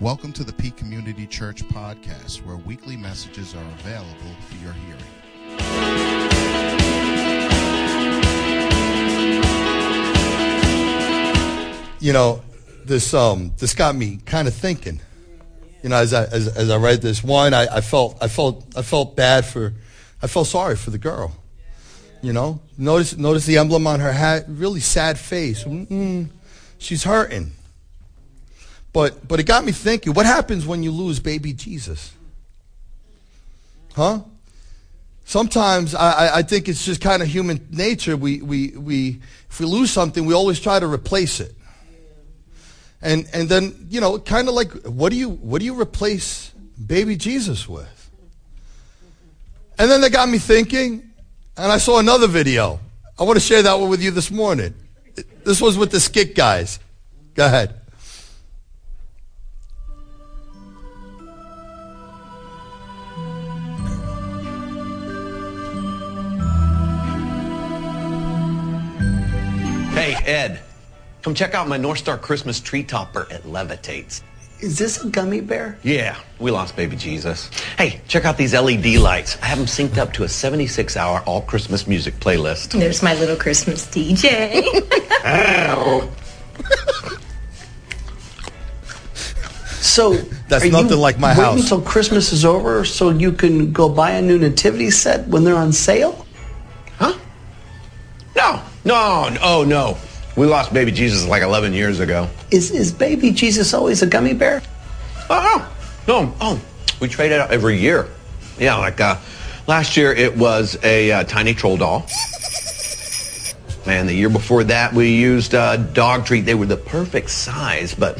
Welcome to the Peak Community Church podcast, where weekly messages are available for your hearing. you know, this um this got me kind of thinking. You know, as I as, as I read this one, I, I felt I felt I felt bad for, I felt sorry for the girl. You know, notice notice the emblem on her hat, really sad face. Mm, she's hurting. But but it got me thinking. What happens when you lose baby Jesus? Huh? Sometimes I, I- think it's just kind of human nature. We, we, we, if we lose something, we always try to replace it. And, and then, you know, kind of like, what do you, what do you replace baby Jesus with? And then that got me thinking, and I saw another video. I want to share that one with you this morning. This was with the Skit guys. Go ahead. Hey, Ed, come check out my North Star Christmas tree topper. It levitates. Is this a gummy bear? Yeah, we lost baby Jesus. Hey, check out these LED lights. I have them synced up to a 76 hour all Christmas music playlist. There's my little Christmas DJ. So That's are you nothing like my waiting house. until Christmas is over so you can go buy a new nativity set when they're on sale? No, no, oh no. We lost baby Jesus like 11 years ago. Is is baby Jesus always a gummy bear? Oh, no, oh, we trade it out every year. Yeah, like uh, last year it was a uh, tiny troll doll. And the year before that, we used uh, dog treat. They were the perfect size, but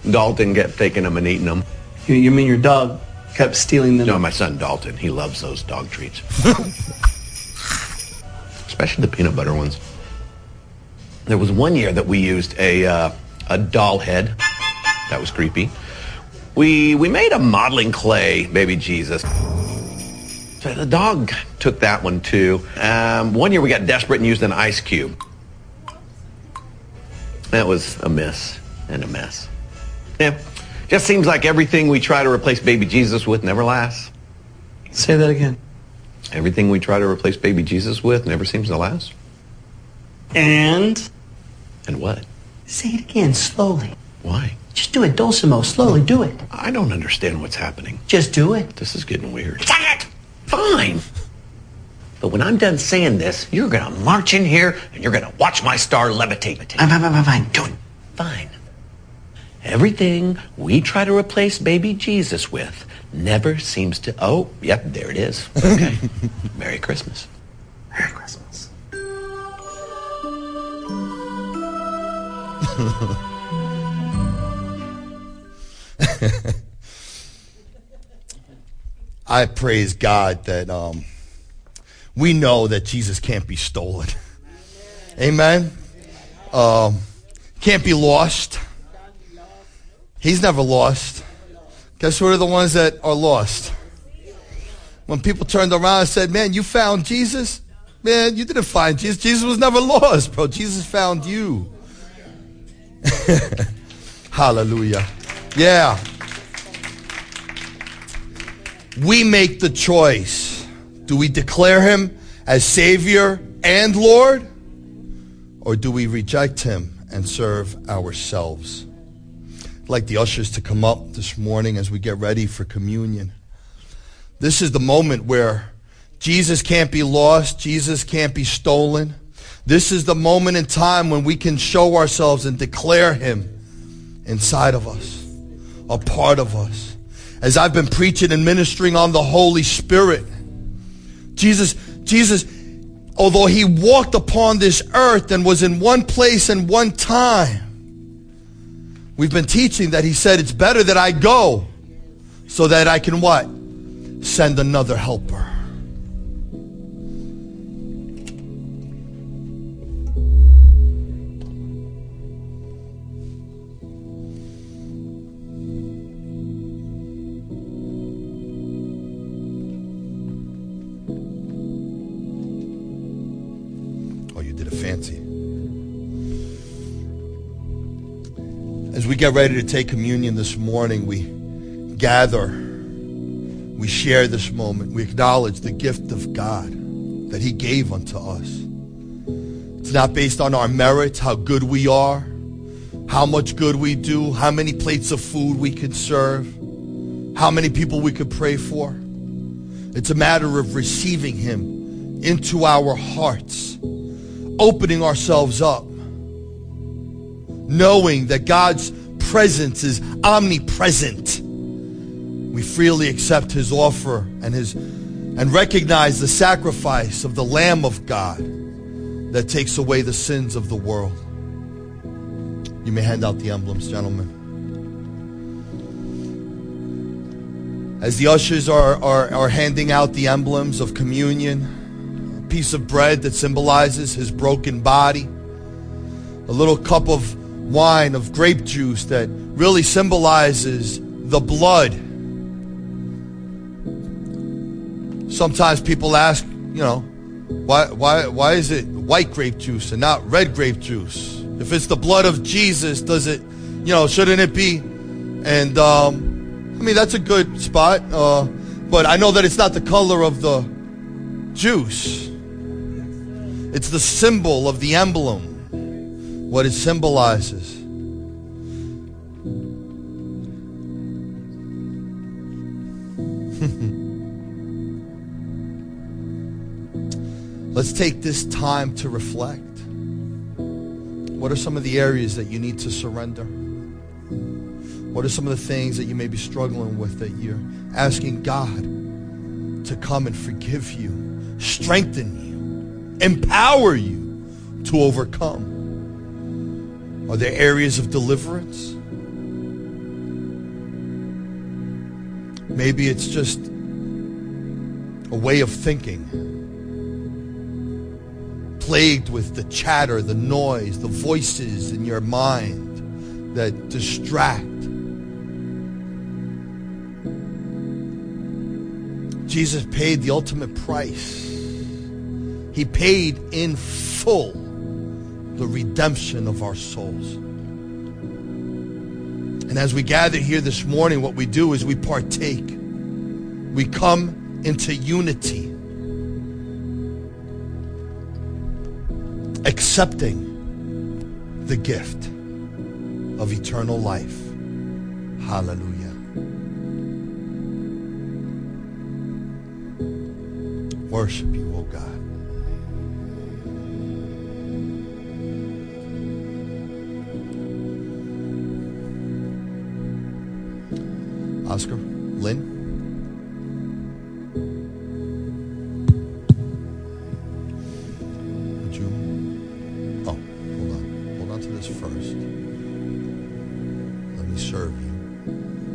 Dalton kept taking them and eating them. You, you mean your dog kept stealing them? No, my son Dalton, he loves those dog treats. Especially the peanut butter ones. There was one year that we used a, uh, a doll head. That was creepy. We, we made a modeling clay baby Jesus. So the dog took that one too. Um, one year we got desperate and used an ice cube. That was a miss and a mess. Yeah. Just seems like everything we try to replace baby Jesus with never lasts. Say that again. Everything we try to replace baby Jesus with never seems to last. And And what? say it again slowly. Why? Just do it, Dulcimo. Slowly, do it. I don't understand what's happening. Just do it. This is getting weird. Fine. But when I'm done saying this, you're gonna march in here and you're gonna watch my star levitate. Fine, fine, fine, fine, fine. Do it. Fine. Everything we try to replace baby Jesus with never seems to. Oh, yep, there it is. Okay. Merry Christmas. Merry Christmas. I praise God that um, we know that Jesus can't be stolen. Amen. Um, can't be lost. He's never lost. Guess who are the ones that are lost? When people turned around and said, Man, you found Jesus? Man, you didn't find Jesus. Jesus was never lost, bro. Jesus found you. Hallelujah. Yeah. We make the choice. Do we declare him as Savior and Lord? Or do we reject him and serve ourselves? I'd like the ushers to come up this morning as we get ready for communion. This is the moment where Jesus can't be lost, Jesus can't be stolen. This is the moment in time when we can show ourselves and declare him inside of us, a part of us. As I've been preaching and ministering on the Holy Spirit, Jesus, Jesus, although he walked upon this earth and was in one place and one time, we've been teaching that he said it's better that I go so that I can what? Send another helper. You did it fancy. As we get ready to take communion this morning, we gather, we share this moment, we acknowledge the gift of God that He gave unto us. It's not based on our merits, how good we are, how much good we do, how many plates of food we can serve, how many people we could pray for. It's a matter of receiving Him into our hearts, opening ourselves up, knowing that God's presence is omnipresent. We freely accept His offer and His and recognize the sacrifice of the Lamb of God that takes away the sins of the world. You may hand out the emblems, gentlemen. As the ushers are, are, are handing out the emblems of communion, piece of bread that symbolizes his broken body, a little cup of wine of grape juice that really symbolizes the blood. Sometimes people ask, you know, why, why, why is it white grape juice and not red grape juice? If it's the blood of Jesus, does it, you know, shouldn't it be? And, um, I mean, that's a good spot. Uh, but I know that it's not the color of the juice. It's the symbol of the emblem, what it symbolizes. Let's take this time to reflect. What are some of the areas that you need to surrender? What are some of the things that you may be struggling with that you're asking God to come and forgive you, strengthen you, empower you to overcome? Are there areas of deliverance? Maybe it's just a way of thinking plagued with the chatter, the noise, the voices in your mind that distract. Jesus paid the ultimate price. He paid in full the redemption of our souls. And as we gather here this morning, what we do is we partake. We come into unity. accepting the gift of eternal life. Hallelujah. Worship you, O God. Oscar, Lynn. Would you? Oh, hold on. Hold on to this first. Let me serve you.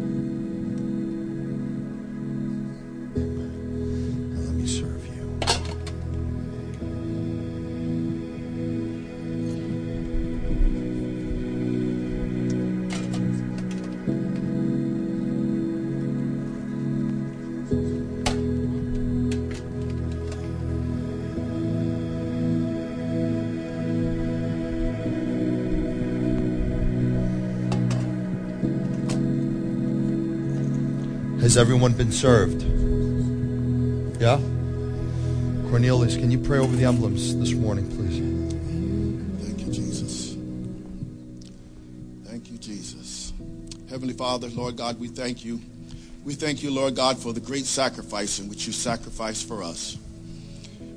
Has everyone been served? Yeah? Cornelius, can you pray over the emblems this morning, please? Thank you, Jesus. Thank you, Jesus. Heavenly Father, Lord God, we thank you. We thank you, Lord God, for the great sacrifice in which you sacrificed for us.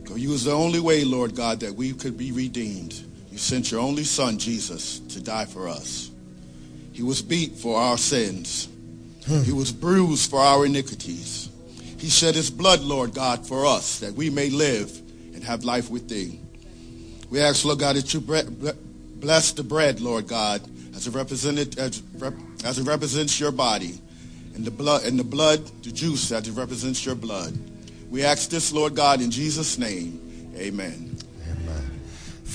For you was the only way, Lord God, that we could be redeemed. You sent your only son, Jesus, to die for us. He was beat for our sins. Hmm. He was bruised for our iniquities. He shed his blood, Lord God, for us, that we may live and have life with thee. We ask, Lord God, that you bless the bread, Lord God, as it, represented, as, as it represents your body, and the blood, and the blood, the juice, as it represents your blood. We ask this, Lord God, in Jesus' name. Amen.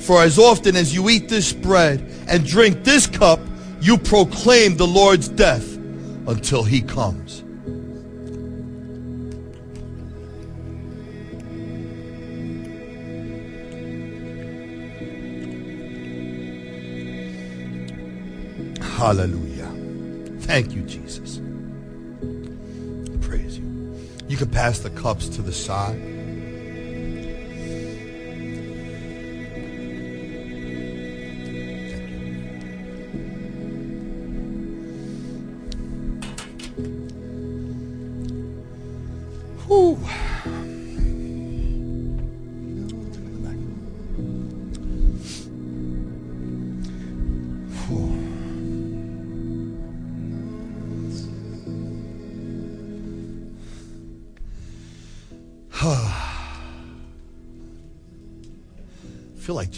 For as often as you eat this bread and drink this cup, you proclaim the Lord's death until he comes. Hallelujah. Thank you, Jesus. Praise you. You can pass the cups to the side.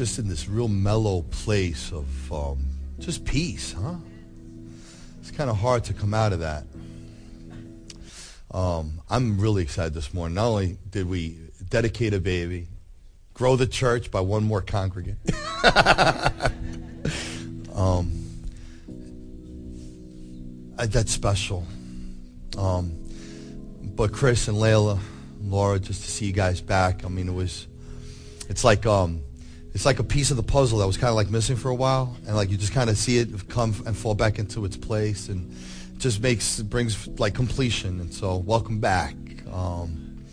Just in this real mellow place of um, just peace, huh? It's kind of hard to come out of that. Um, I'm really excited this morning. Not only did we dedicate a baby, grow the church by one more congregant. um, I- that's special. Um, but Chris and Layla, Laura, just to see you guys back. I mean, it was, it's like, um, it's like a piece of the puzzle that was kind of like missing for a while, and like you just kind of see it come and fall back into its place, and just makes brings like completion. And so, welcome back. Um,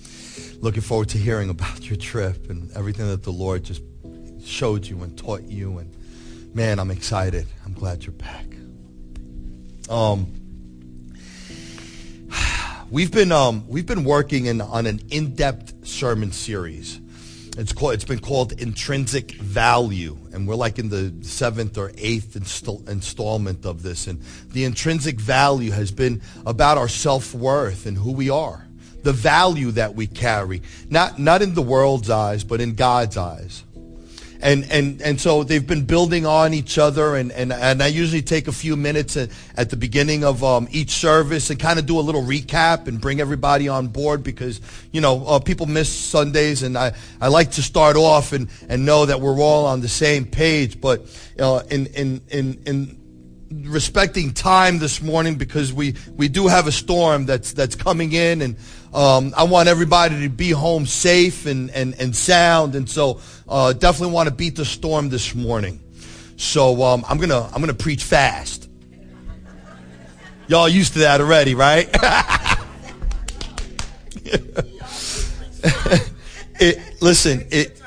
looking forward to hearing about your trip and everything that the Lord just showed you and taught you. And man, I'm excited. I'm glad you're back. Um, we've been um, we've been working in, on an in-depth sermon series. It's called it's been called intrinsic value, and we're like in the seventh or eighth install, installment of this. And the intrinsic value has been about our self worth and who we are, the value that we carry, not not in the world's eyes, but in God's eyes and and and so they've been building on each other and and, and I usually take a few minutes at, at the beginning of um, each service and kind of do a little recap and bring everybody on board because you know uh, people miss Sundays and I, I like to start off and, and know that we're all on the same page. But uh, in in in in respecting time this morning because we, we do have a storm that's that's coming in and um, I want everybody to be home safe and, and, and sound and so uh, definitely want to beat the storm this morning. So um, I'm gonna I'm gonna preach fast. Y'all used to that already, right? it, listen, it,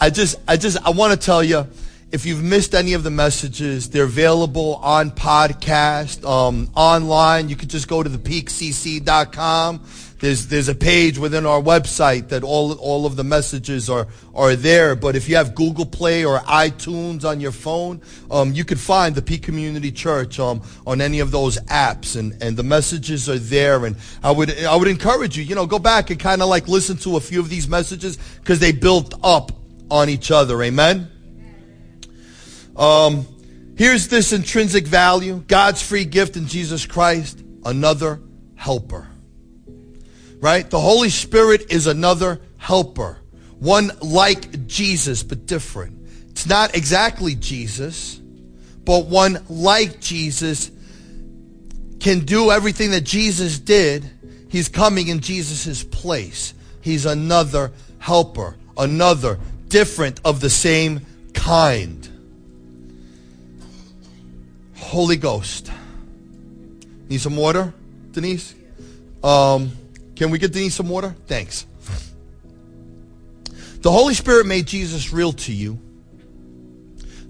I just I just I want to tell you if you've missed any of the messages, they're available on podcast, um, online. You could just go to thepeakcc.com. There's, there's a page within our website that all, all of the messages are, are there. But if you have Google Play or iTunes on your phone, um, you can find the Peak Community Church um, on any of those apps, and, and the messages are there. And I would I would encourage you, you know, go back and kind of like listen to a few of these messages because they built up on each other. Amen. Um, here's this intrinsic value God's free gift in Jesus Christ, another helper. Right? The Holy Spirit is another helper. One like Jesus, but different. It's not exactly Jesus, but one like Jesus can do everything that Jesus did. He's coming in Jesus' place. He's another helper, another different of the same kind. Holy Ghost. Need some water, Denise? Um, can we get Denise some water? Thanks. The Holy Spirit made Jesus real to you.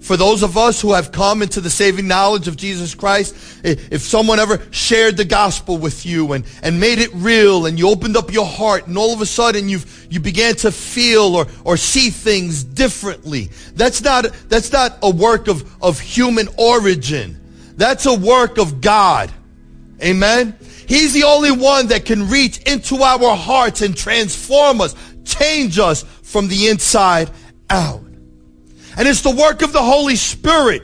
For those of us who have come into the saving knowledge of Jesus Christ, if someone ever shared the gospel with you and, and made it real and you opened up your heart and all of a sudden you've, you began to feel or, or see things differently, that's not, that's not a work of, of human origin. That's a work of God. Amen. He's the only one that can reach into our hearts and transform us, change us from the inside out. And it's the work of the Holy Spirit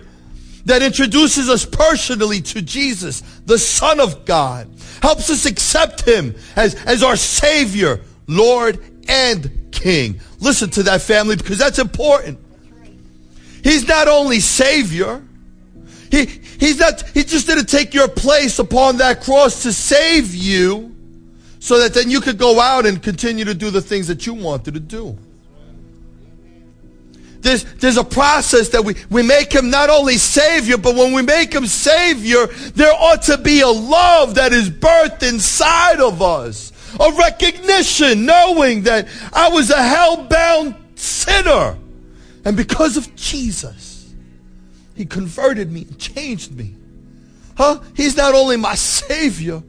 that introduces us personally to Jesus, the Son of God, helps us accept him as, as our Savior, Lord, and King. Listen to that family because that's important. He's not only Savior, he, he's not, he just didn't take your place upon that cross to save you so that then you could go out and continue to do the things that you wanted to do. There's, there's a process that we, we make him not only Savior, but when we make him Savior, there ought to be a love that is birthed inside of us. A recognition, knowing that I was a hell-bound sinner. And because of Jesus, he converted me and changed me. Huh? He's not only my Savior,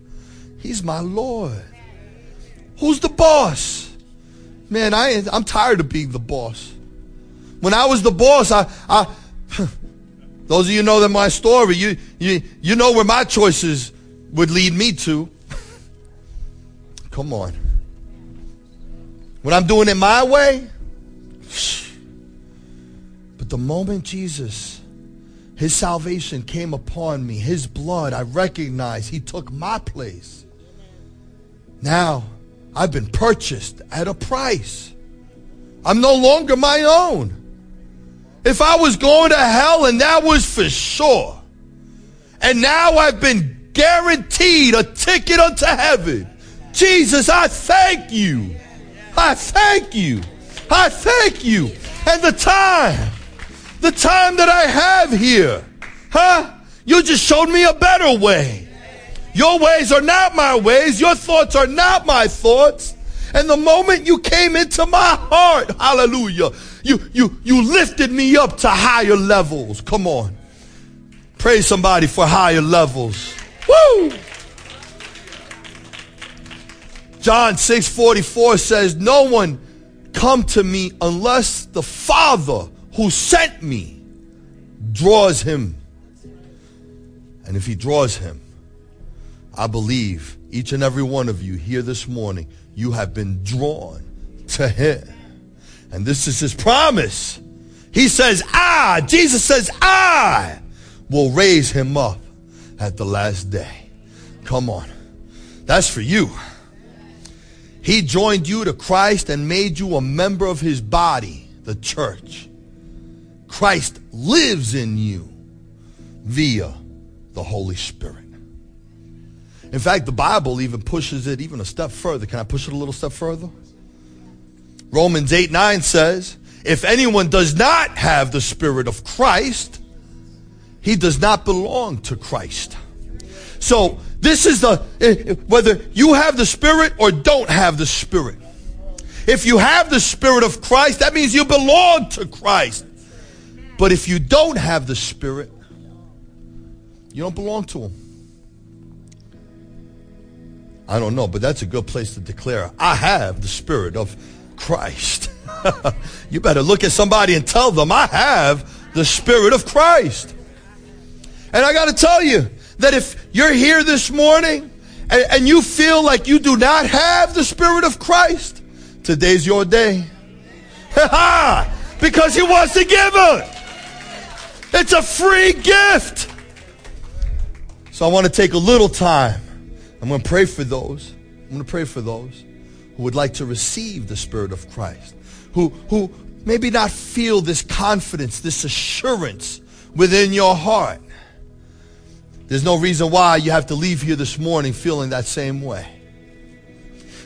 he's my Lord. Who's the boss? Man, I, I'm tired of being the boss. When I was the boss, I, I those of you know that my story, you, you, you know where my choices would lead me to. Come on. When I'm doing it my way, but the moment Jesus, his salvation came upon me, his blood, I recognize he took my place. Now, I've been purchased at a price. I'm no longer my own. If I was going to hell, and that was for sure, and now I've been guaranteed a ticket unto heaven, Jesus, I thank you. I thank you. I thank you. And the time, the time that I have here, huh? You just showed me a better way. Your ways are not my ways. Your thoughts are not my thoughts. And the moment you came into my heart, hallelujah, you, you, you lifted me up to higher levels. Come on. Praise somebody for higher levels. Woo! John 6 44 says, No one come to me unless the Father who sent me draws him. And if he draws him, I believe each and every one of you here this morning, you have been drawn to him. And this is his promise. He says, I, Jesus says, I will raise him up at the last day. Come on. That's for you. He joined you to Christ and made you a member of his body, the church. Christ lives in you via the Holy Spirit. In fact, the Bible even pushes it even a step further. Can I push it a little step further? Romans 8 9 says, If anyone does not have the Spirit of Christ, he does not belong to Christ. So, this is the, eh, whether you have the Spirit or don't have the Spirit. If you have the Spirit of Christ, that means you belong to Christ. But if you don't have the Spirit, you don't belong to Him. I don't know, but that's a good place to declare, I have the Spirit of Christ. you better look at somebody and tell them, I have the Spirit of Christ. And I got to tell you that if you're here this morning and, and, you feel like you do not have the Spirit of Christ, today's your day. because He wants to give it. It's a free gift. So I want to take a little time. I'm going to pray for those. I'm going to pray for those who would like to receive the Spirit of Christ, who, who maybe not feel this confidence, this assurance within your heart. There's no reason why you have to leave here this morning feeling that same way.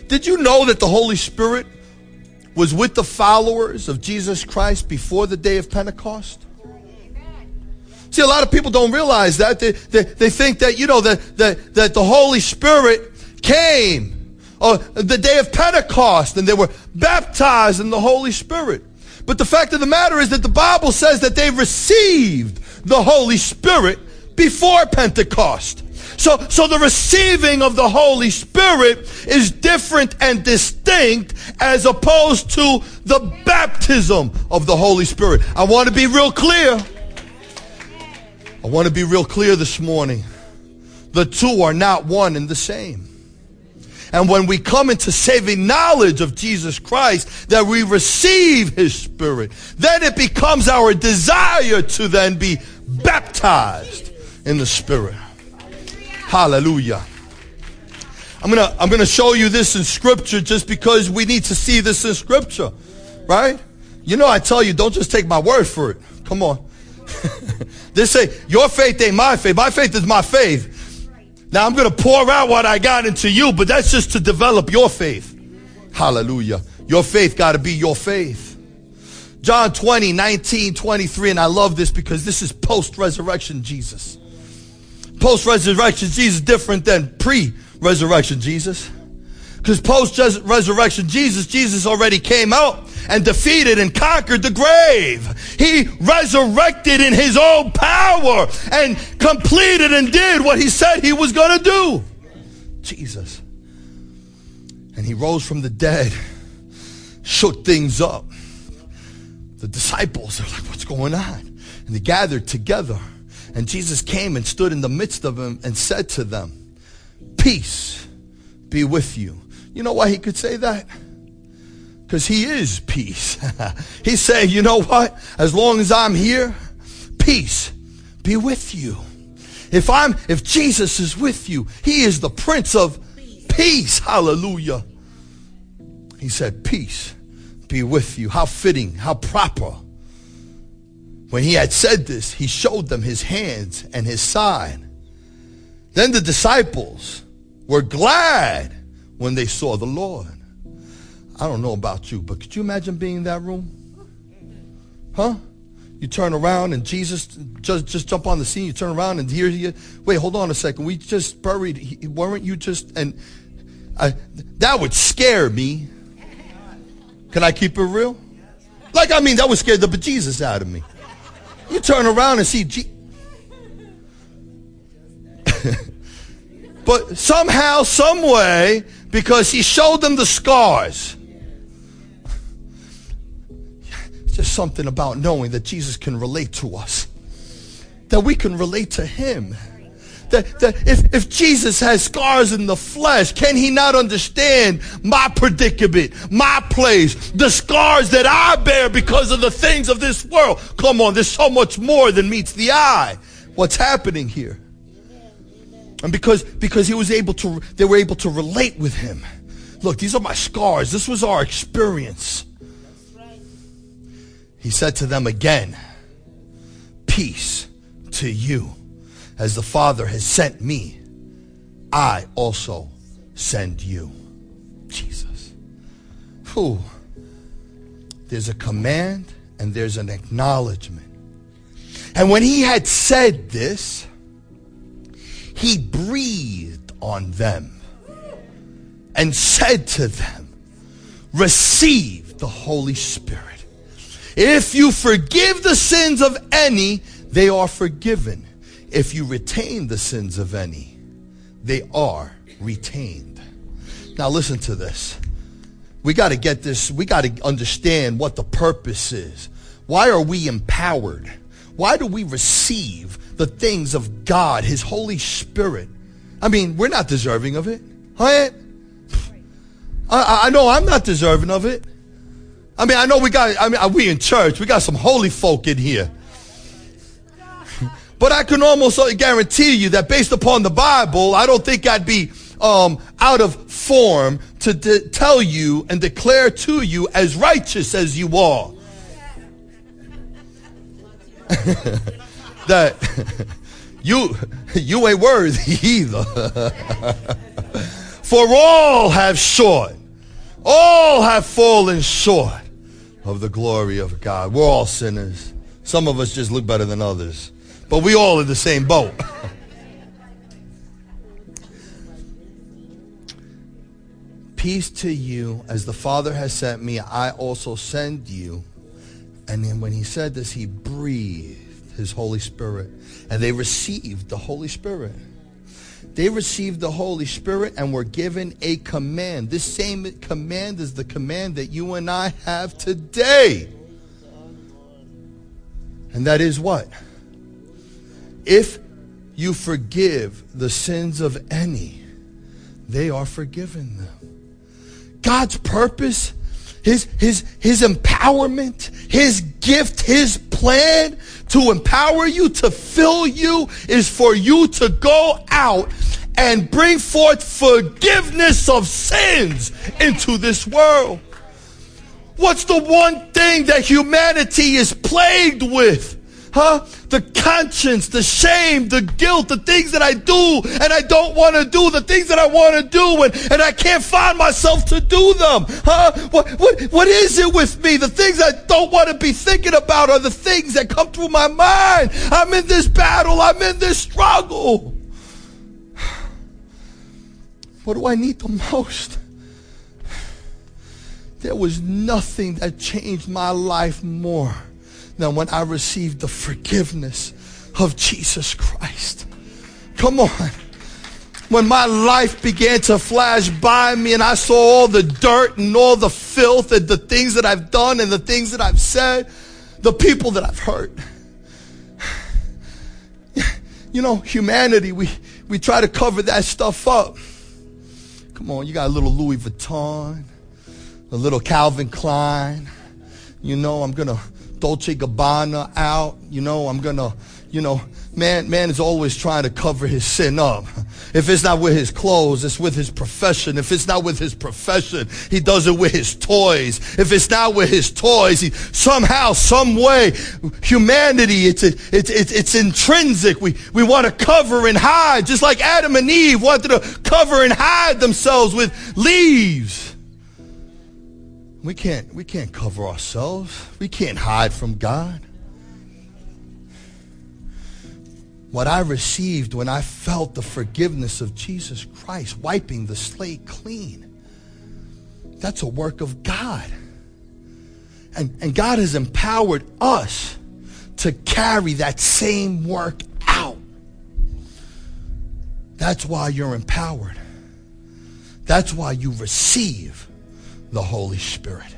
Did you know that the Holy Spirit was with the followers of Jesus Christ before the day of Pentecost? See, a lot of people don't realize that. They, they, they think that, you know, that, that, that the Holy Spirit came uh, the day of Pentecost and they were baptized in the Holy Spirit. But the fact of the matter is that the Bible says that they received the Holy Spirit before Pentecost. So, so the receiving of the Holy Spirit is different and distinct as opposed to the baptism of the Holy Spirit. I want to be real clear. I want to be real clear this morning. The two are not one and the same. And when we come into saving knowledge of Jesus Christ, that we receive his spirit, then it becomes our desire to then be baptized in the Spirit. Hallelujah. I'm gonna I'm gonna show you this in scripture just because we need to see this in scripture. Right? You know I tell you, don't just take my word for it. Come on. they say, your faith ain't my faith. My faith is my faith. Now I'm gonna pour out what I got into you, but that's just to develop your faith. Hallelujah. Your faith gotta be your faith. John 20, 19, 23, and I love this because this is post-resurrection Jesus. Post-resurrection Jesus different than pre-resurrection Jesus. Because post-resurrection Jesus, Jesus already came out and defeated and conquered the grave. He resurrected in his own power and completed and did what he said he was going to do. Jesus. And he rose from the dead, shook things up. The disciples are like, what's going on? And they gathered together. And Jesus came and stood in the midst of them and said to them, Peace be with you. You know why he could say that? Because he is peace. He's saying, you know what? As long as I'm here, peace be with you. If I'm, if Jesus is with you, he is the Prince of peace. Hallelujah. He said, peace be with you. How fitting, how proper. When he had said this, he showed them his hands and his side. Then the disciples were glad when they saw the Lord. I don't know about you, but could you imagine being in that room? Huh? You turn around and Jesus just just jump on the scene. You turn around and here you. Wait, hold on a second. We just buried. Weren't you just? And I, that would scare me. Can I keep it real? Like I mean, that would scare the bejesus out of me. You turn around and see. G- but somehow, some way, because he showed them the scars. Just something about knowing that Jesus can relate to us, that we can relate to him. That, that if, if Jesus has scars in the flesh, can he not understand my predicament, my place, the scars that I bear because of the things of this world? Come on, there's so much more than meets the eye. What's happening here? And because, because he was able to, they were able to relate with him. Look, these are my scars. This was our experience. He said to them again, peace to you. As the Father has sent me, I also send you. Jesus. Whew. There's a command and there's an acknowledgement. And when he had said this, he breathed on them and said to them, Receive the Holy Spirit. If you forgive the sins of any, they are forgiven. If you retain the sins of any, they are retained. Now, listen to this. We got to get this, we got to understand what the purpose is. Why are we empowered? Why do we receive the things of God, His Holy Spirit? I mean, we're not deserving of it. Right? I, I know I'm not deserving of it. I mean, I know we got, I mean, we in church, we got some holy folk in here. But I can almost guarantee you that based upon the Bible, I don't think I'd be um, out of form to de- tell you and declare to you as righteous as you are. that you you ain't worthy either. For all have short, all have fallen short of the glory of God. We're all sinners. Some of us just look better than others, but we all in the same boat. Peace to you, as the Father has sent me, I also send you. And then when he said this, he breathed his Holy Spirit. And they received the Holy Spirit. They received the Holy Spirit and were given a command. This same command is the command that you and I have today. And that is what? If you forgive the sins of any, they are forgiven them. God's purpose, his, his, his empowerment, his gift, his plan to empower you, to fill you, is for you to go out and bring forth forgiveness of sins into this world. What's the one thing that humanity is plagued with? Huh? The conscience, the shame, the guilt, the things that I do and I don't want to do, the things that I want to do and, and I can't find myself to do them. Huh? What, what, what is it with me? The things I don't want to be thinking about are the things that come through my mind. I'm in this battle. I'm in this struggle. What do I need the most? There was nothing that changed my life more than when I received the forgiveness of Jesus Christ. Come on. When my life began to flash by me and I saw all the dirt and all the filth and the things that I've done and the things that I've said, the people that I've hurt. You know, humanity, we, we try to cover that stuff up. Come on, you got a little Louis Vuitton, a little Calvin Klein. You know, I'm gonna Dolce Gabbana out. You know, I'm gonna, you know, man, man is always trying to cover his sin up. If it's not with his clothes, it's with his profession. If it's not with his profession, he does it with his toys. If it's not with his toys, he somehow, some way, humanity, it's, it's, it's, it's intrinsic. We, we want to cover and hide, just like Adam and Eve wanted to cover and hide themselves with leaves. We can't, we can't cover ourselves. We can't hide from God. What I received when I felt the forgiveness of Jesus Christ wiping the slate clean, that's a work of God. And, and God has empowered us to carry that same work out. That's why you're empowered. That's why you receive the Holy Spirit.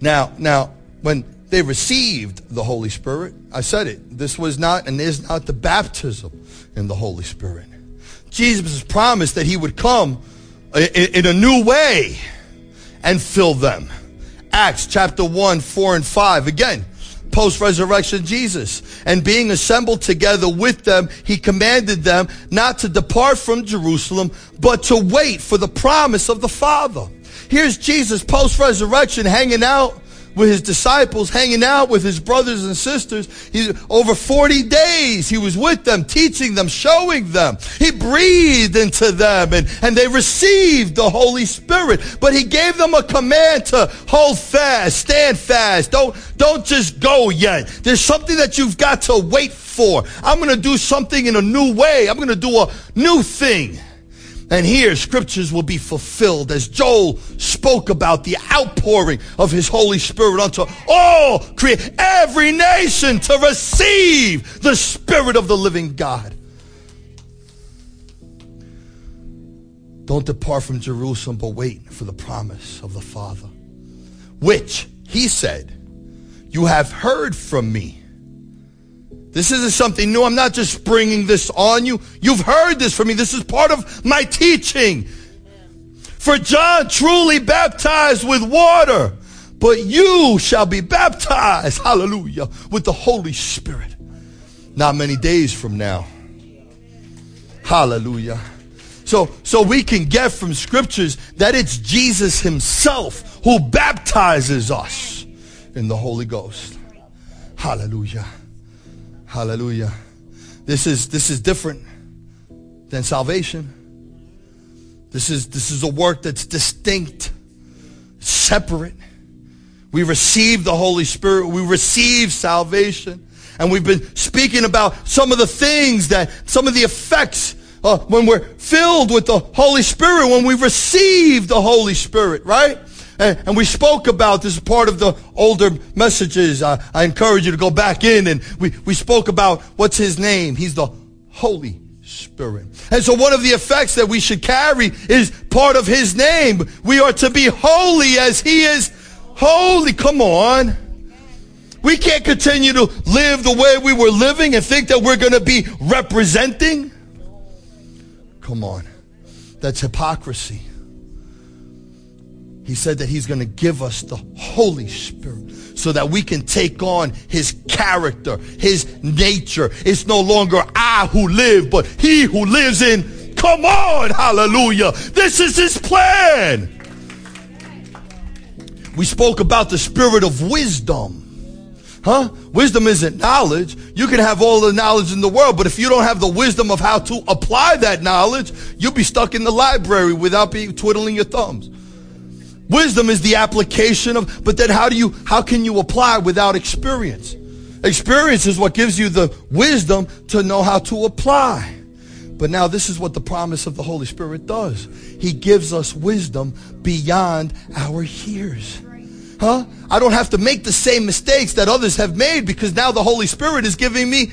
Now, now, when they received the Holy Spirit, I said it, this was not and is not the baptism in the Holy Spirit. Jesus promised that he would come in, a new way and fill them. Acts chapter 1, 4 and 5. Again, post-resurrection Jesus. And being assembled together with them, he commanded them not to depart from Jerusalem, but to wait for the promise of the Father. Here's Jesus post-resurrection hanging out with his disciples, hanging out with his brothers and sisters. He, over 40 days, he was with them, teaching them, showing them. He breathed into them and, and they received the Holy Spirit. But he gave them a command to hold fast, stand fast. Don't, don't just go yet. There's something that you've got to wait for. I'm going to do something in a new way. I'm going to do a new thing. And here scriptures will be fulfilled as Joel spoke about the outpouring of his Holy Spirit unto all create every nation to receive the Spirit of the living God. Don't depart from Jerusalem, but wait for the promise of the Father, which he said, you have heard from me. This isn't something new. I'm not just bringing this on you. You've heard this from me. This is part of my teaching. For John truly baptized with water, but you shall be baptized, hallelujah, with the Holy Spirit. Not many days from now. Hallelujah. So, so we can get from scriptures that it's Jesus himself who baptizes us in the Holy Ghost. Hallelujah. Hallelujah. This is this is different than salvation. This is this is a work that's distinct, separate. We receive the Holy Spirit. We receive salvation. And we've been speaking about some of the things that, some of the effects uh, when we're filled with the Holy Spirit, when we receive the Holy Spirit, right? And, and we spoke about this part of the older messages. I, I encourage you to go back in and we, we spoke about what's his name. He's the Holy Spirit. And so one of the effects that we should carry is part of his name. We are to be holy as he is holy. Come on. We can't continue to live the way we were living and think that we're going to be representing. Come on. That's hypocrisy. He said that he's going to give us the Holy Spirit so that we can take on his character, his nature. It's no longer I who live, but he who lives in. Come on, hallelujah. This is his plan. We spoke about the spirit of wisdom. Huh? Wisdom isn't knowledge. You can have all the knowledge in the world, but if you don't have the wisdom of how to apply that knowledge, you'll be stuck in the library without be twiddling your thumbs. Wisdom is the application of, but then how do you, how can you apply without experience? Experience is what gives you the wisdom to know how to apply. But now this is what the promise of the Holy Spirit does. He gives us wisdom beyond our years. Huh? I don't have to make the same mistakes that others have made because now the Holy Spirit is giving me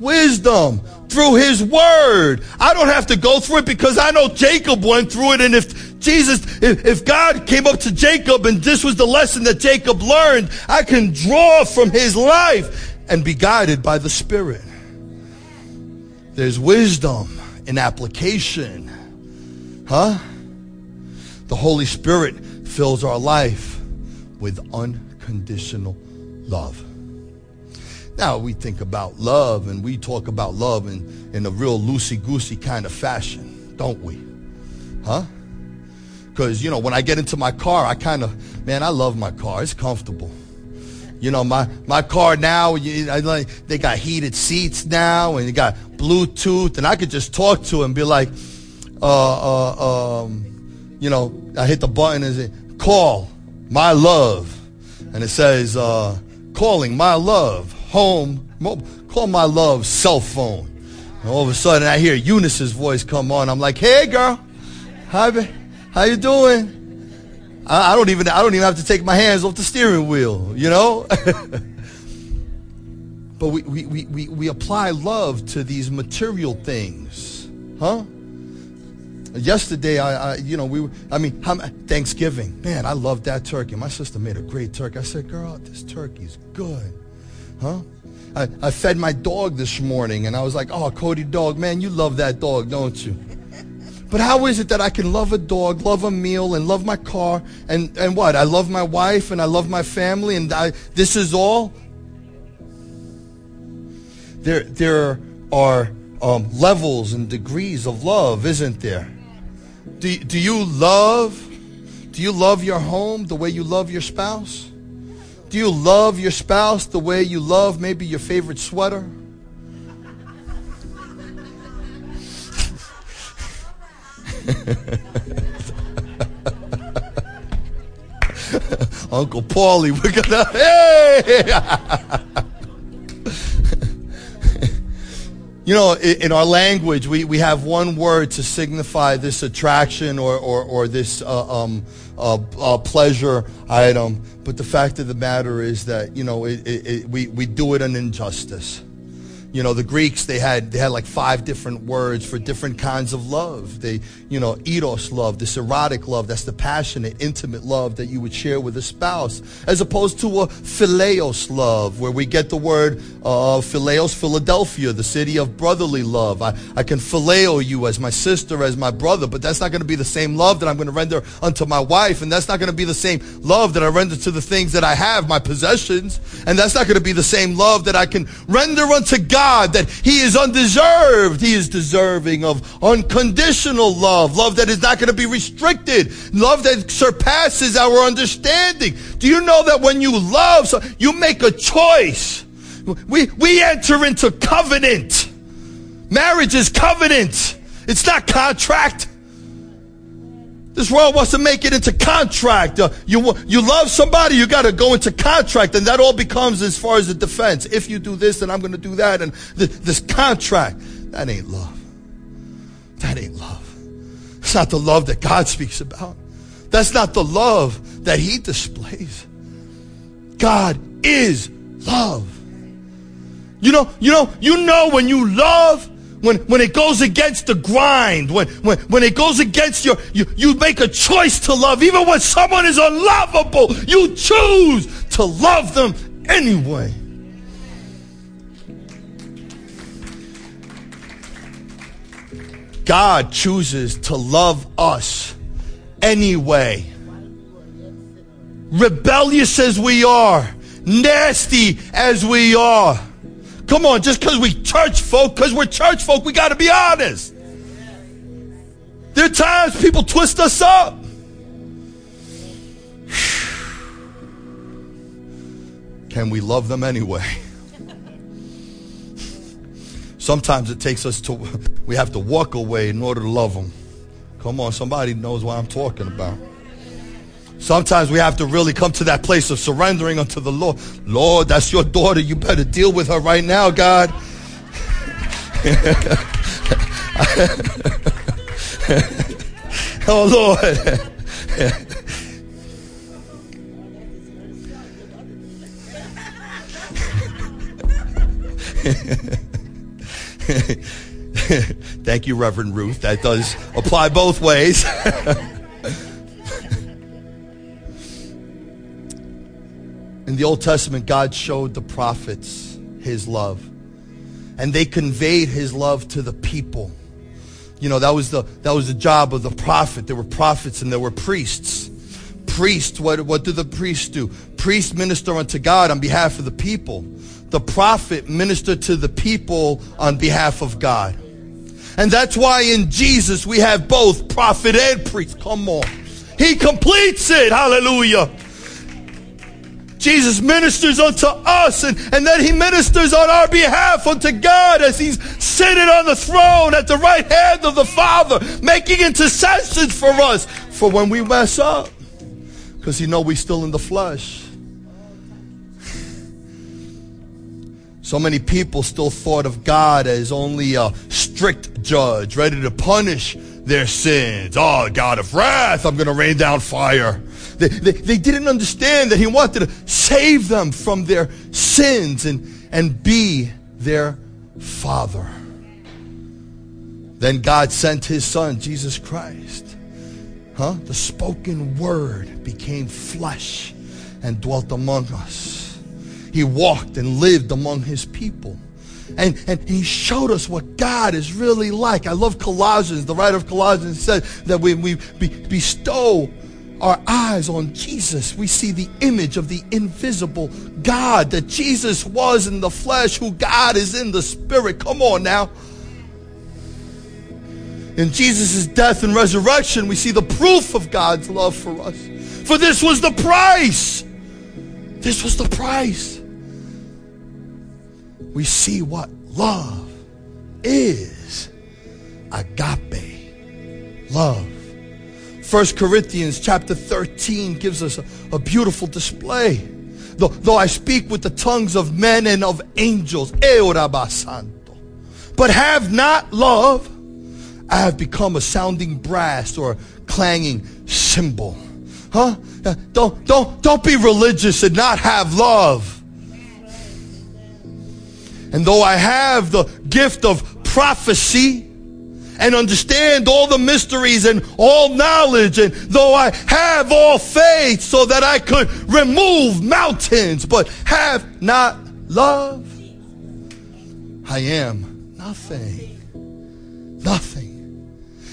wisdom through his word. I don't have to go through it because I know Jacob went through it. And if Jesus, if, if God came up to Jacob and this was the lesson that Jacob learned, I can draw from his life and be guided by the Spirit. There's wisdom in application. Huh? The Holy Spirit fills our life with unconditional love. Now we think about love and we talk about love in, in a real loosey-goosey kind of fashion, don't we? Huh? Because, you know, when I get into my car, I kind of, man, I love my car. It's comfortable. You know, my, my car now, you, I, like, they got heated seats now and they got Bluetooth and I could just talk to him and be like, uh, uh, um, you know, I hit the button and say, call my love. And it says, uh, calling my love, home, call my love, cell phone. And all of a sudden I hear Eunice's voice come on. I'm like, hey girl, hi, how you doing? I, I don't even, I don't even have to take my hands off the steering wheel, you know? but we, we, we, we apply love to these material things, huh? Yesterday, I, I, you know, we, I mean, how, Thanksgiving, man, I love that turkey. My sister made a great turkey. I said, girl, this turkey's good, huh? I, I fed my dog this morning, and I was like, oh, Cody dog, man, you love that dog, don't you? But how is it that I can love a dog, love a meal, and love my car, and, and what? I love my wife, and I love my family, and I, this is all? There, there are um, levels and degrees of love, isn't there? Do, do you love? Do you love your home the way you love your spouse? Do you love your spouse the way you love maybe your favorite sweater? Uncle Paulie, we're gonna hey! You know, in our language, we, we have one word to signify this attraction or, or, or this uh, um, uh, uh, pleasure item. But the fact of the matter is that, you know, it, it, it, we, we do it an injustice. You know, the Greeks, they had, they had like five different words for different kinds of love. They, you know, eros love, this erotic love, that's the passionate, intimate love that you would share with a spouse, as opposed to a phileos love, where we get the word uh, phileos, Philadelphia, the city of brotherly love. I, I can phileo you as my sister, as my brother, but that's not going to be the same love that I'm going to render unto my wife, and that's not going to be the same love that I render to the things that I have, my possessions, and that's not going to be the same love that I can render unto God God, that he is undeserved. He is deserving of unconditional love, love that is not going to be restricted, love that surpasses our understanding. Do you know that when you love, so you make a choice? We, we enter into covenant. Marriage is covenant. It's not contract. This world wants to make it into contract. Uh, you, you love somebody, you got to go into contract, and that all becomes as far as the defense. If you do this, then I'm going to do that, and th- this contract. That ain't love. That ain't love. It's not the love that God speaks about. That's not the love that He displays. God is love. You know, you know, you know when you love when, when it goes against the grind, when, when, when it goes against your, you, you make a choice to love, even when someone is unlovable, you choose to love them anyway. God chooses to love us anyway. rebellious as we are, nasty as we are. Come on, just because we church folk, because we're church folk, we got to be honest. There are times people twist us up. Can we love them anyway? Sometimes it takes us to, we have to walk away in order to love them. Come on, somebody knows what I'm talking about. Sometimes we have to really come to that place of surrendering unto the Lord. Lord, that's your daughter. You better deal with her right now, God. oh, Lord. Thank you, Reverend Ruth. That does apply both ways. In the Old Testament, God showed the prophets his love. And they conveyed his love to the people. You know, that was the that was the job of the prophet. There were prophets and there were priests. Priests, what, what do the priests do? Priests minister unto God on behalf of the people. The prophet ministered to the people on behalf of God. And that's why in Jesus we have both prophet and priest. Come on. He completes it. Hallelujah. Jesus ministers unto us and, and then he ministers on our behalf unto God as he's sitting on the throne at the right hand of the Father, making intercessions for us for when we mess up. Because you know we're still in the flesh. So many people still thought of God as only a strict judge, ready to punish their sins. Oh, God of wrath, I'm going to rain down fire. They, they, they, didn't understand that he wanted to save them from their sins and, and be their father. Then God sent his son, Jesus Christ. Huh? The spoken word became flesh and dwelt among us. He walked and lived among his people. And, and he showed us what God is really like. I love Colossians. The writer of Colossians said that when we bestow our eyes on Jesus, we see the image of the invisible God, that Jesus was in the flesh, who God is in the spirit. Come on now. In Jesus' death and resurrection, we see the proof of God's love for us. For this was the price. This was the price. We see what love is agape love. 1 Corinthians chapter 13 gives us a, a beautiful display. Though, though, I speak with the tongues of men and of angels, but have not love, I have become a sounding brass or a clanging cymbal. Huh? Uh, don't, don't, don't be religious and not have love. And though I have the gift of prophecy, and understand all the mysteries and all knowledge. And though I have all faith so that I could remove mountains, but have not love, I am nothing. Nothing.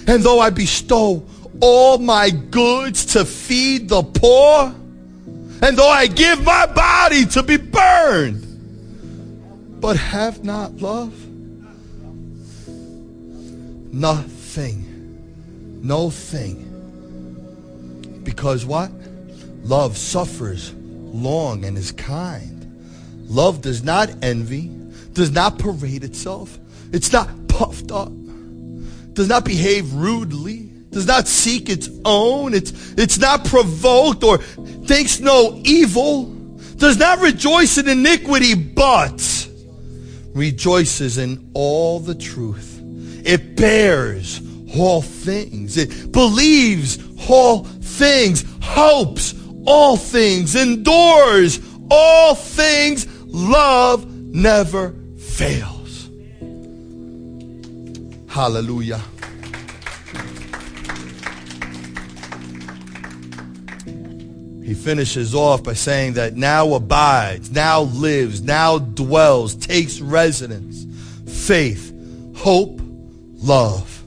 And though I bestow all my goods to feed the poor, and though I give my body to be burned, but have not love, nothing. No thing. Because what? Love suffers long and is kind. Love does not envy, does not parade itself, it's not puffed up, does not behave rudely, does not seek its own, it's, it's not provoked or thinks no evil, does not rejoice in iniquity, but rejoices in all the truth it bears all things. It believes all things, hopes all things, endures all things. Love never fails. Hallelujah. He finishes off by saying that now abides, now lives, now dwells, takes residence, faith, hope, love.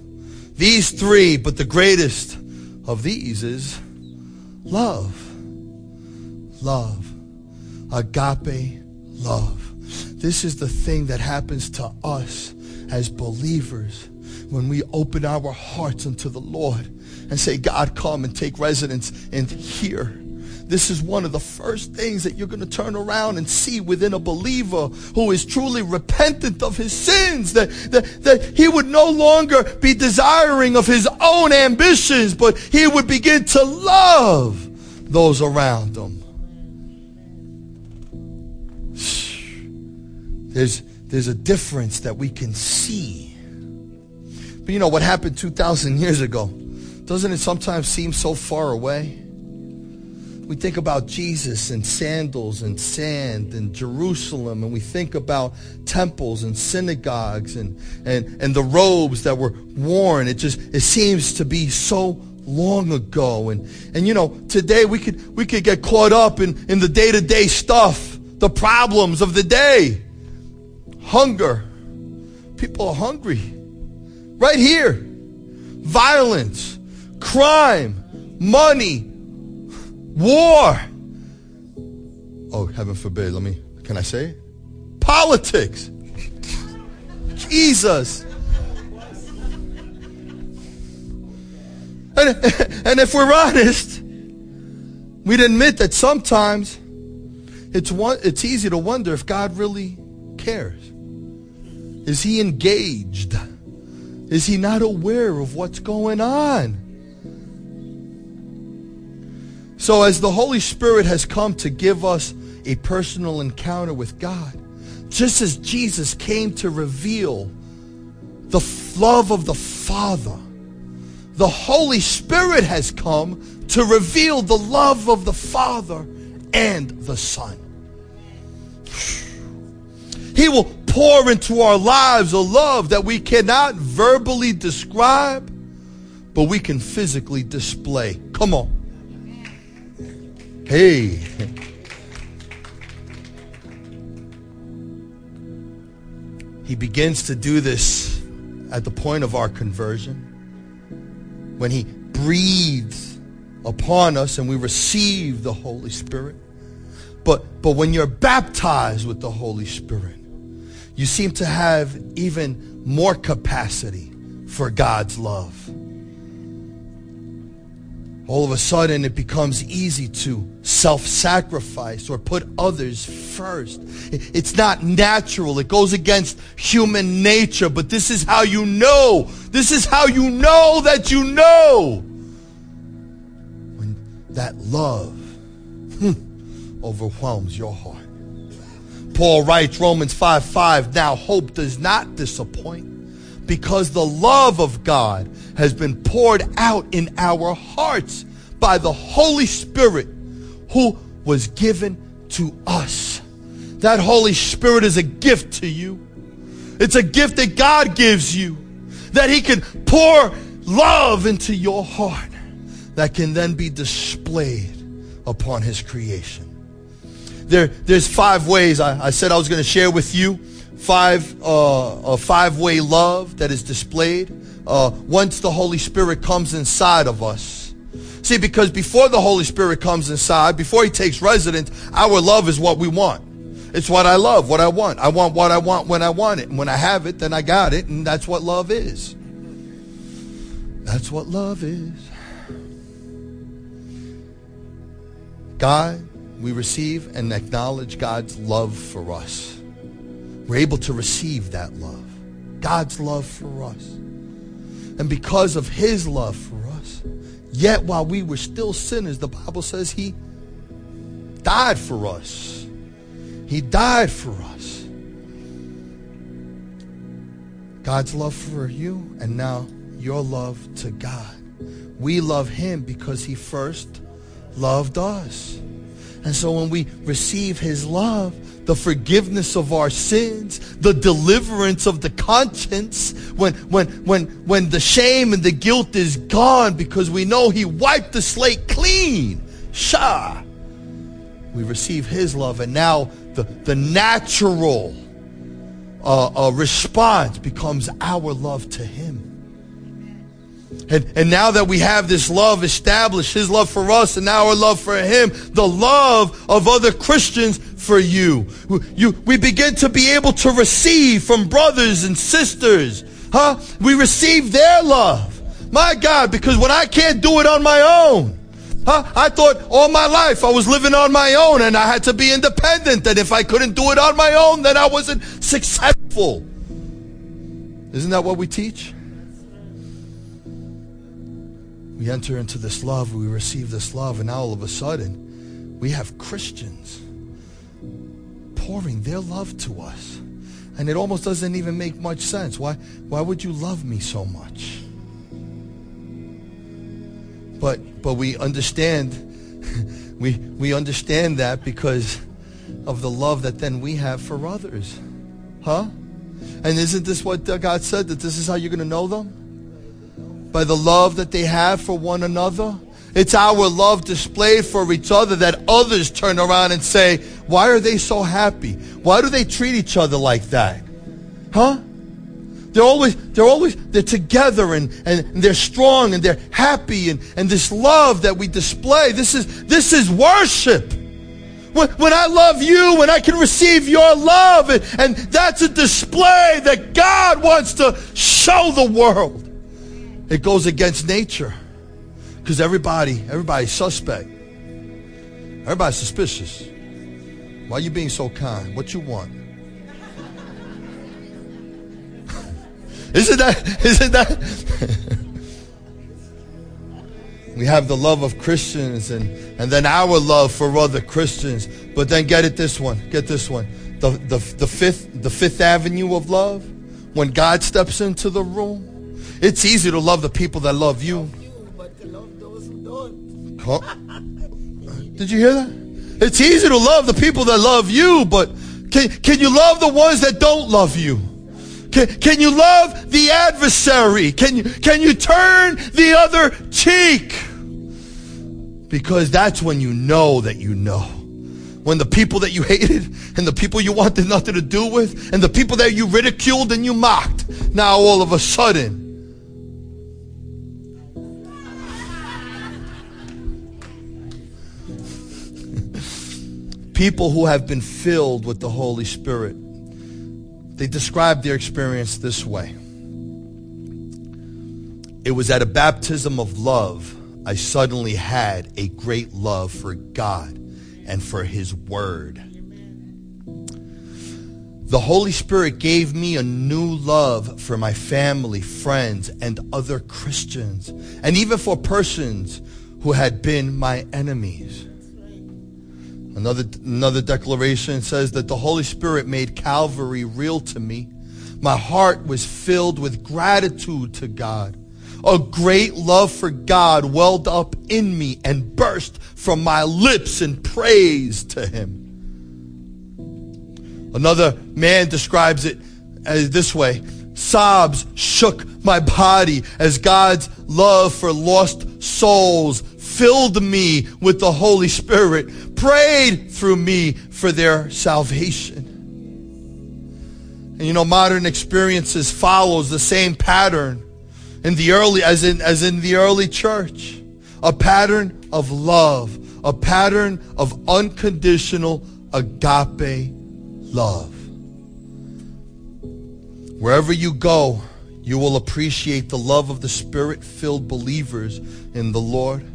These three, but the greatest of these is love. love. Agape love. This is the thing that happens to us as believers when we open our hearts unto the Lord and say, God, come and take residence in here. This is one of the first things that you're going to turn around and see within a believer who is truly repentant of his sins, that, that, that he would no longer be desiring of his own ambitions, but he would begin to love those around him. There's, there's a difference that we can see. But you know what happened 2,000 years ago? Doesn't it sometimes seem so far away? We think about Jesus and sandals and sand and Jerusalem, and we think about temples and synagogues and, and, and the robes that were worn. It just it seems to be so long ago. And, and you know, today we could we could get caught up in, in the day-to-day stuff, the problems of the day. Hunger. People are hungry. Right here. Violence, crime, money, war. Oh, heaven forbid. Let me, can I say it? Politics. Jesus. And, and if we're honest, we'd admit that sometimes it's, one, it's easy to wonder if God really cares. Is he engaged? Is he not aware of what's going on? So, as the Holy Spirit has come to give us a personal encounter with God, just as Jesus came to reveal the love of the Father, the Holy Spirit has come to reveal the love of the Father and the Son. He will pour into our lives a love that we cannot verbally describe, but we can physically display. Come on. Hey. He begins to do this at the point of our conversion when he breathes upon us and we receive the Holy Spirit. But, but when you're baptized with the Holy Spirit, you seem to have even more capacity for God's love all of a sudden it becomes easy to self-sacrifice or put others first. It's not natural. It goes against human nature, but this is how you know. This is how you know that you know. When that love hmm, overwhelms your heart. Paul writes Romans 5 5, now hope does not disappoint because the love of God has been poured out in our hearts by the Holy Spirit who was given to us. That Holy Spirit is a gift to you. It's a gift that God gives you that he can pour love into your heart that can then be displayed upon his creation. There, there's five ways I, I said I was going to share with you five uh, a five way love that is displayed uh, once the Holy Spirit comes inside of us. See, because before the Holy Spirit comes inside, before He takes residence, our love is what we want. It's what I love, what I want. I want what I want when I want it. And when I have it, then I got it. And that's what love is. That's what love is. God, we receive and acknowledge God's love for us. We're able to receive that love. God's love for us. And because of his love for us, yet while we were still sinners, the Bible says he died for us. He died for us. God's love for you and now your love to God. We love him because he first loved us. And so when we receive his love, the forgiveness of our sins, the deliverance of the conscience, when, when, when, when the shame and the guilt is gone because we know he wiped the slate clean. Shah. We receive his love and now the, the natural uh, uh, response becomes our love to him. And, and now that we have this love established, His love for us and our love for Him, the love of other Christians for you. you we begin to be able to receive from brothers and sisters. Huh? We receive their love. My God, because when I can't do it on my own, huh? I thought all my life I was living on my own and I had to be independent. And if I couldn't do it on my own, then I wasn't successful. Isn't that what we teach? We enter into this love, we receive this love, and now all of a sudden, we have Christians pouring their love to us. And it almost doesn't even make much sense. Why, why would you love me so much? But, but we understand, we, we understand that because of the love that then we have for others. Huh? And isn't this what God said? That this is how you're going to know them? by the love that they have for one another. It's our love displayed for each other that others turn around and say, why are they so happy? Why do they treat each other like that? Huh? They're always, they're always, they're together and, and they're strong and they're happy and, and this love that we display, this is, this is worship. When, when I love you, when I can receive your love, and, and that's a display that God wants to show the world. It goes against nature. Because everybody, everybody's suspect. Everybody's suspicious. Why are you being so kind? What you want? isn't that, isn't that? we have the love of Christians and, and then our love for other Christians. But then get it this one. Get this one. The, the, the fifth, the fifth avenue of love. When God steps into the room it's easy to love the people that love you. Huh? Did you hear that? It's easy to love the people that love you, but can, can you love the ones that don't love you? Can, can you love the adversary? Can you, can you turn the other cheek? Because that's when you know that you know. When the people that you hated and the people you wanted nothing to do with and the people that you ridiculed and you mocked, now all of a sudden, people who have been filled with the Holy Spirit, they describe their experience this way. It was at a baptism of love I suddenly had a great love for God and for His Word. The Holy Spirit gave me a new love for my family, friends, and other Christians, and even for persons who had been my enemies. Another, another declaration says that the Holy Spirit made Calvary real to me. My heart was filled with gratitude to God. A great love for God welled up in me and burst from my lips in praise to him. Another man describes it as this way. Sobs shook my body as God's love for lost souls filled me with the Holy Spirit, prayed through me for their salvation. And you know, modern experiences follows the same pattern in the early as in as in the early church. A pattern of love, a pattern of unconditional agape love. Wherever you go, you will appreciate the love of the spirit filled believers in the Lord.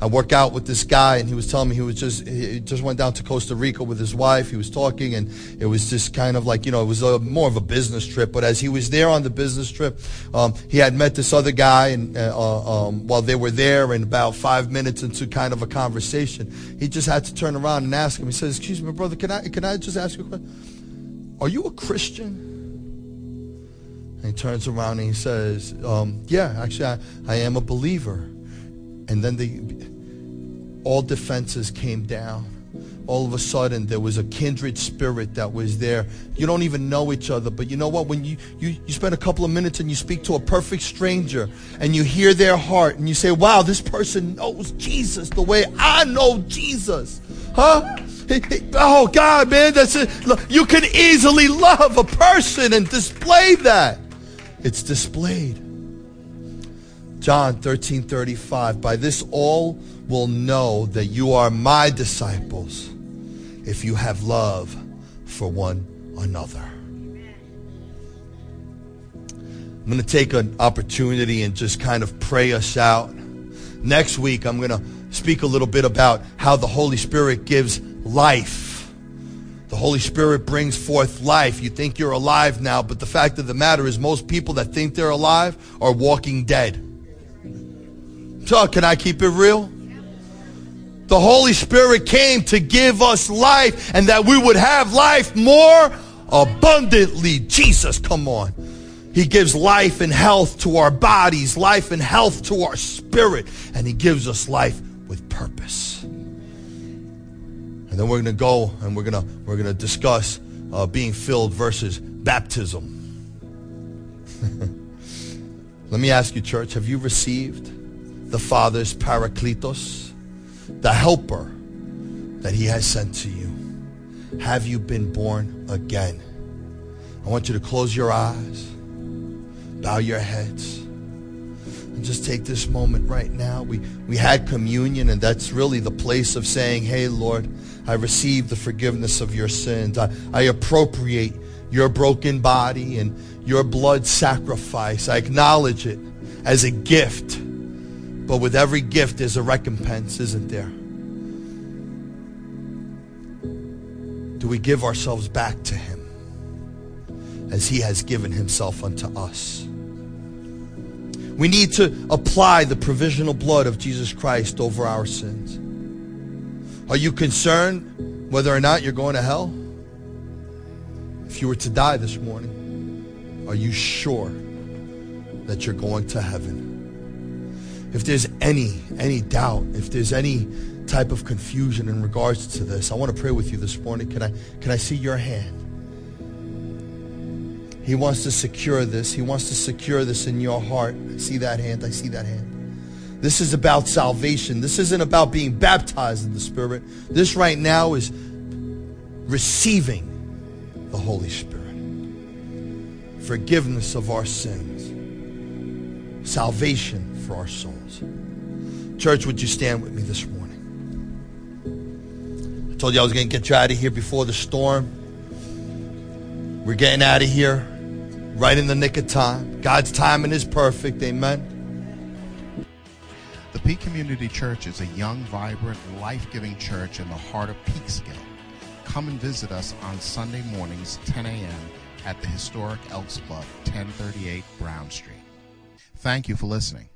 I work out with this guy, and he was telling me he was just he just went down to Costa Rica with his wife. He was talking, and it was just kind of like you know it was a, more of a business trip. But as he was there on the business trip, um, he had met this other guy, and uh, um, while they were there, and about five minutes into kind of a conversation, he just had to turn around and ask him. He says, "Excuse me, brother, can I can I just ask you a question? Are you a Christian?" And he turns around and he says, um, "Yeah, actually, I, I am a believer." And then the, all defenses came down. All of a sudden, there was a kindred spirit that was there. You don't even know each other, but you know what? When you, you, you spend a couple of minutes and you speak to a perfect stranger and you hear their heart and you say, wow, this person knows Jesus the way I know Jesus. Huh? Oh God, man, that's it. You can easily love a person and display that. It's displayed. John 13 35. By this all will know that you are my disciples if you have love for one another. I'm going to take an opportunity and just kind of pray us out. Next week, I'm going to speak a little bit about how the Holy Spirit gives life. The Holy Spirit brings forth life. You think you're alive now, but the fact of the matter is most people that think they're alive are walking dead. So can I keep it real? The Holy Spirit came to give us life and that we would have life more abundantly. Jesus, come on. He gives life and health to our bodies, life and health to our spirit, and He gives us life with purpose. And then we're going to go and we're going to we're going to discuss uh, being filled versus baptism. Let me ask you, church, have you received the Father's Parakletos, the helper that He has sent to you? Have you been born again? I want you to close your eyes, bow your heads, and just take this moment right now. We, we had communion, and that's really the place of saying, Hey, Lord, I receive the forgiveness of your sins. I, I appropriate your broken body and your blood sacrifice. I acknowledge it as a gift. But with every gift, there's a recompense, isn't there? Do we give ourselves back to him as he has given himself unto us? We need to apply the provisional blood of Jesus Christ over our sins. Are you concerned whether or not you're going to hell? If you were to die this morning, are you sure that you're going to heaven? If there's any any doubt, if there's any type of confusion in regards to this, I want to pray with you this morning. Can I can I see your hand? He wants to secure this. He wants to secure this in your heart. I see that hand. I see that hand. This is about salvation. This isn't about being baptized in the Spirit. This right now is receiving the Holy Spirit. Forgiveness of our sins. Salvation for our souls. Church, would you stand with me this morning? I told you I was going to get you out of here before the storm. We're getting out of here right in the nick of time. God's timing is perfect. Amen. The Peak Community Church is a young, vibrant, life-giving church in the heart of Peekskill. Come and visit us on Sunday mornings, 10 a.m. at the historic Elks Club, 1038 Brown Street. Thank you for listening.